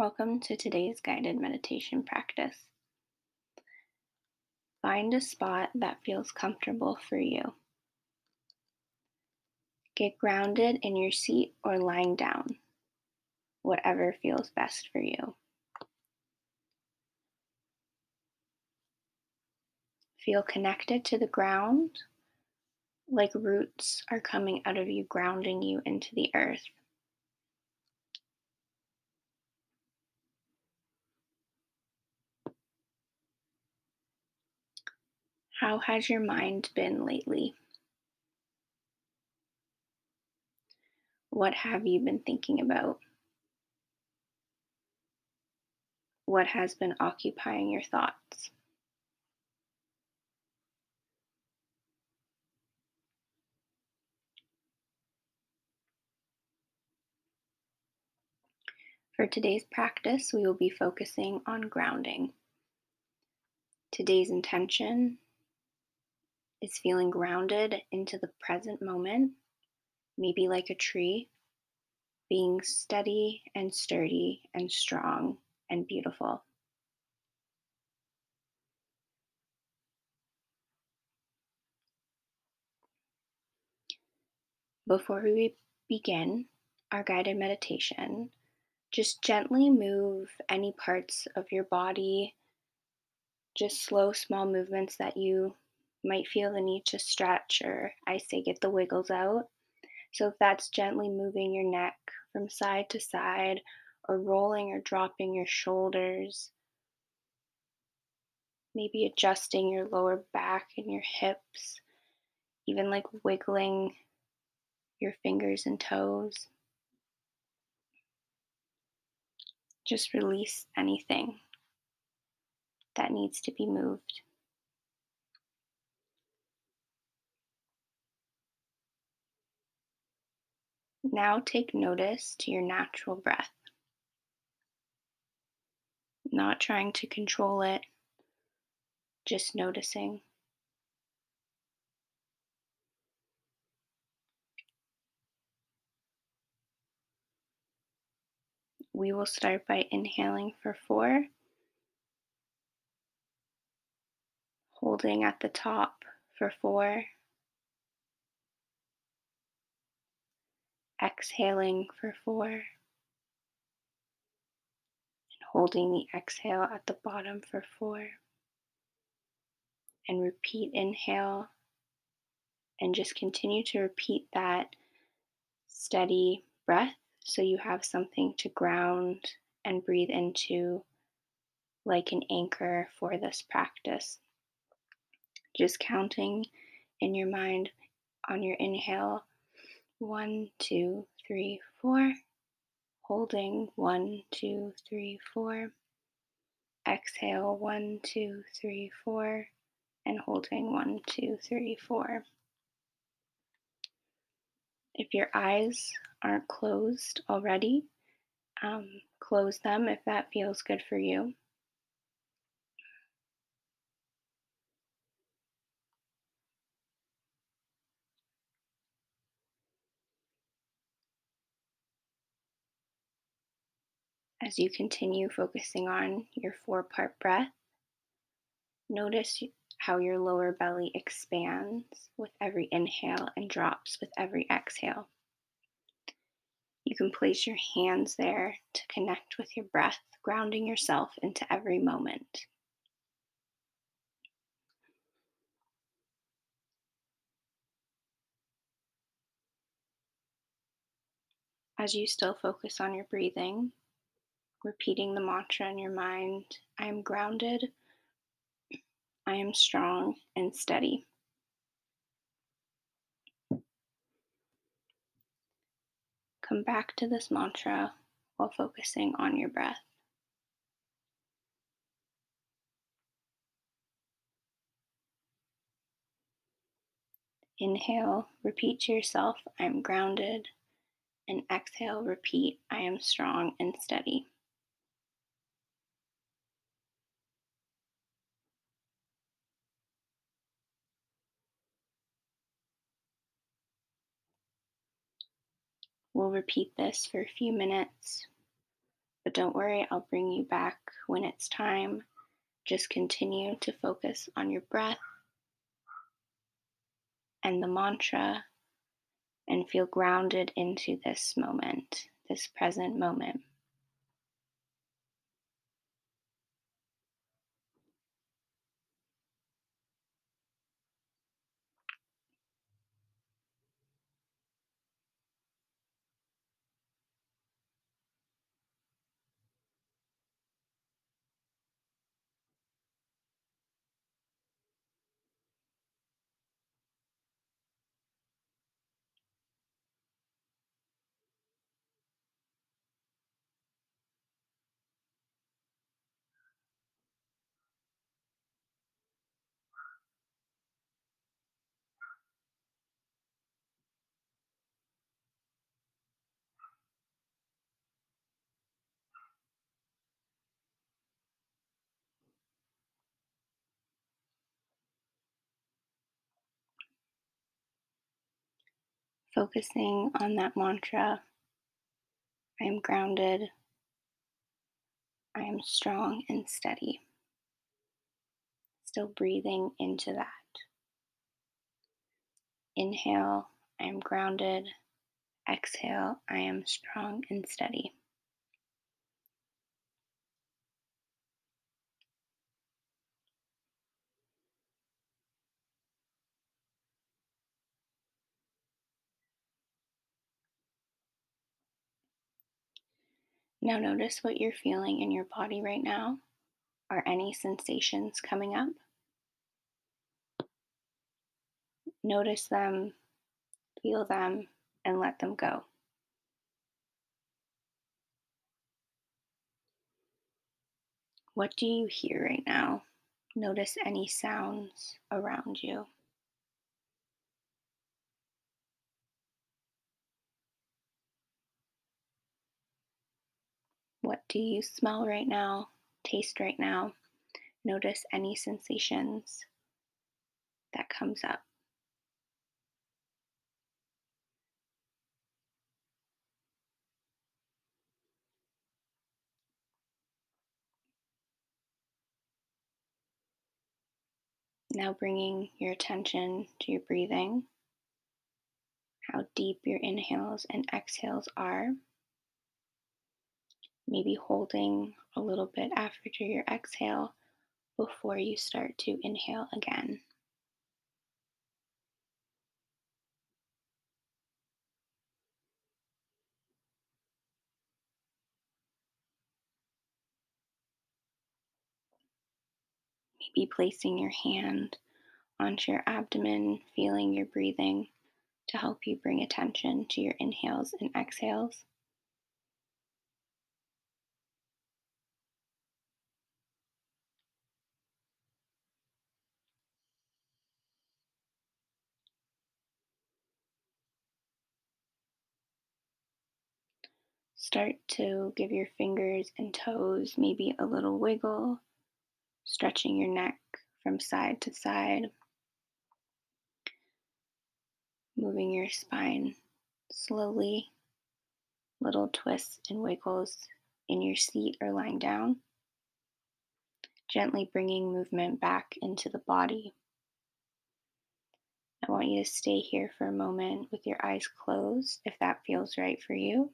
Welcome to today's guided meditation practice. Find a spot that feels comfortable for you. Get grounded in your seat or lying down, whatever feels best for you. Feel connected to the ground, like roots are coming out of you, grounding you into the earth. How has your mind been lately? What have you been thinking about? What has been occupying your thoughts? For today's practice, we will be focusing on grounding. Today's intention is feeling grounded into the present moment, maybe like a tree, being steady and sturdy and strong and beautiful. Before we begin our guided meditation, just gently move any parts of your body, just slow, small movements that you might feel the need to stretch or I say get the wiggles out. So if that's gently moving your neck from side to side or rolling or dropping your shoulders, maybe adjusting your lower back and your hips, even like wiggling your fingers and toes. Just release anything that needs to be moved. Now take notice to your natural breath. Not trying to control it, just noticing. We will start by inhaling for four, holding at the top for four. Exhaling for four, and holding the exhale at the bottom for four. And repeat inhale, and just continue to repeat that steady breath so you have something to ground and breathe into like an anchor for this practice. Just counting in your mind on your inhale one, two, three, four. Holding one, two, three, four. Exhale one, two, three, four. And holding one, two, three, four. If your eyes aren't closed already, um, close them if that feels good for you. As you continue focusing on your four part breath, notice how your lower belly expands with every inhale and drops with every exhale. You can place your hands there to connect with your breath, grounding yourself into every moment. As you still focus on your breathing, repeating the mantra in your mind I am grounded, I am strong and steady. Come back to this mantra while focusing on your breath. Inhale, repeat to yourself, I am grounded. And exhale, repeat, I am strong and steady. We'll repeat this for a few minutes, But don't worry, I'll bring you back when it's time. Just continue to focus on your breath and the mantra and feel grounded into this moment, this present moment. Focusing on that mantra I am grounded, I am strong and steady. Still breathing into that. Inhale, I am grounded. Exhale, I am strong and steady. Now, notice what you're feeling in your body right now. Are any sensations coming up? Notice them, feel them, and let them go. What do you hear right now? Notice any sounds around you. What do you smell right now? Taste right now? Notice any sensations that comes up. Now bringing your attention to your breathing, how deep your inhales and exhales are. Maybe holding a little bit after your exhale before you start to inhale again. Maybe placing your hand onto your abdomen, feeling your breathing to help you bring attention to your inhales and exhales. Start to give your fingers and toes maybe a little wiggle, stretching your neck from side to side, moving your spine slowly, little twists and wiggles in your seat or lying down, gently bringing movement back into the body. I want you to stay here for a moment with your eyes closed if that feels right for you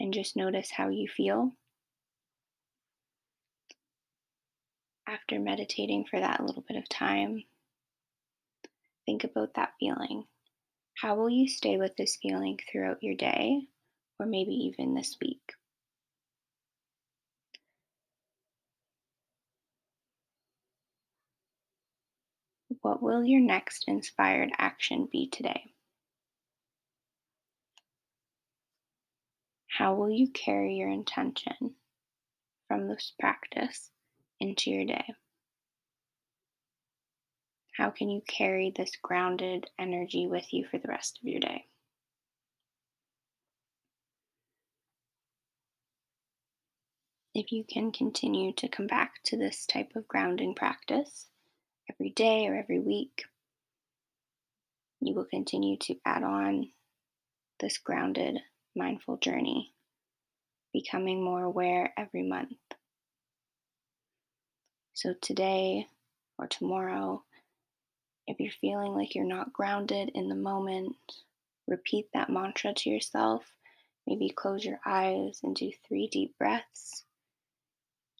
and just notice how you feel. After meditating for that little bit of time, think about that feeling. How will you stay with this feeling throughout your day or maybe even this week? What will your next inspired action be today? How will you carry your intention from this practice into your day? How can you carry this grounded energy with you for the rest of your day? If you can continue to come back to this type of grounding practice every day or every week, you will continue to add on this grounded mindful journey becoming more aware every month. So, today or tomorrow, if you're feeling like you're not grounded in the moment, repeat that mantra to yourself. Maybe close your eyes and do three deep breaths.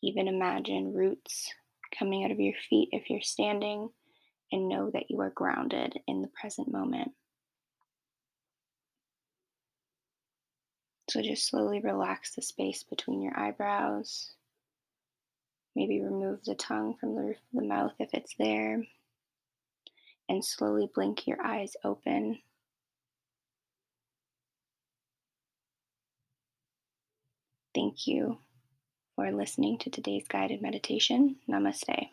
Even imagine roots coming out of your feet if you're standing, and know that you are grounded in the present moment. So just slowly relax the space between your eyebrows. Maybe remove the tongue from the roof of the mouth if it's there. And slowly blink your eyes open. Thank you for listening to today's guided meditation. Namaste.